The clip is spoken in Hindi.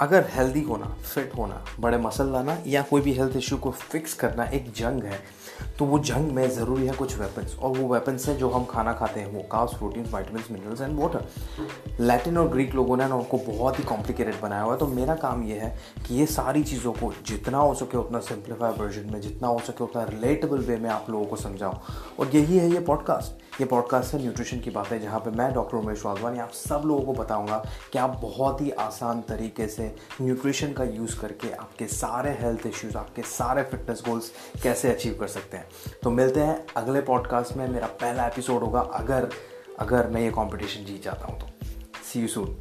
अगर हेल्दी होना फिट होना, बड़े मसल लाना या कोई भी हेल्थ इश्यू को फिक्स करना एक जंग है तो वो जंग में ज़रूरी है कुछ वेपन्स और वो वेपन्स हैं जो हम खाना खाते हैं, वो carbs protein vitamin minerals and water Latin और ग्रीक लोगों ने ना उनको बहुत ही कॉम्प्लिकेटेड बनाया हुआ है। तो मेरा काम ये है कि ये सारी चीज़ों को जितना हो सके उतना सिंप्लीफाई वर्जन में, जितना हो सके उतना रिलेटेबल वे में आप लोगों को समझाऊँ। और यही है ये पॉडकास्ट ये पॉडकास्ट है न्यूट्रिशन की बातें जहाँ पे मैं डॉक्टर उमेश वाधवानी आप सब लोगों को बताऊँगा कि आप बहुत ही आसान तरीके से न्यूट्रिशन का यूज़ करके आपके सारे हेल्थ इश्यूज़ आपके सारे फिटनेस गोल्स कैसे अचीव कर सकते हैं। तो मिलते हैं अगले पॉडकास्ट में, मेरा पहला एपिसोड होगा अगर अगर मैं ये कॉम्पिटिशन जीत जाता हूँ तो। सी यू सून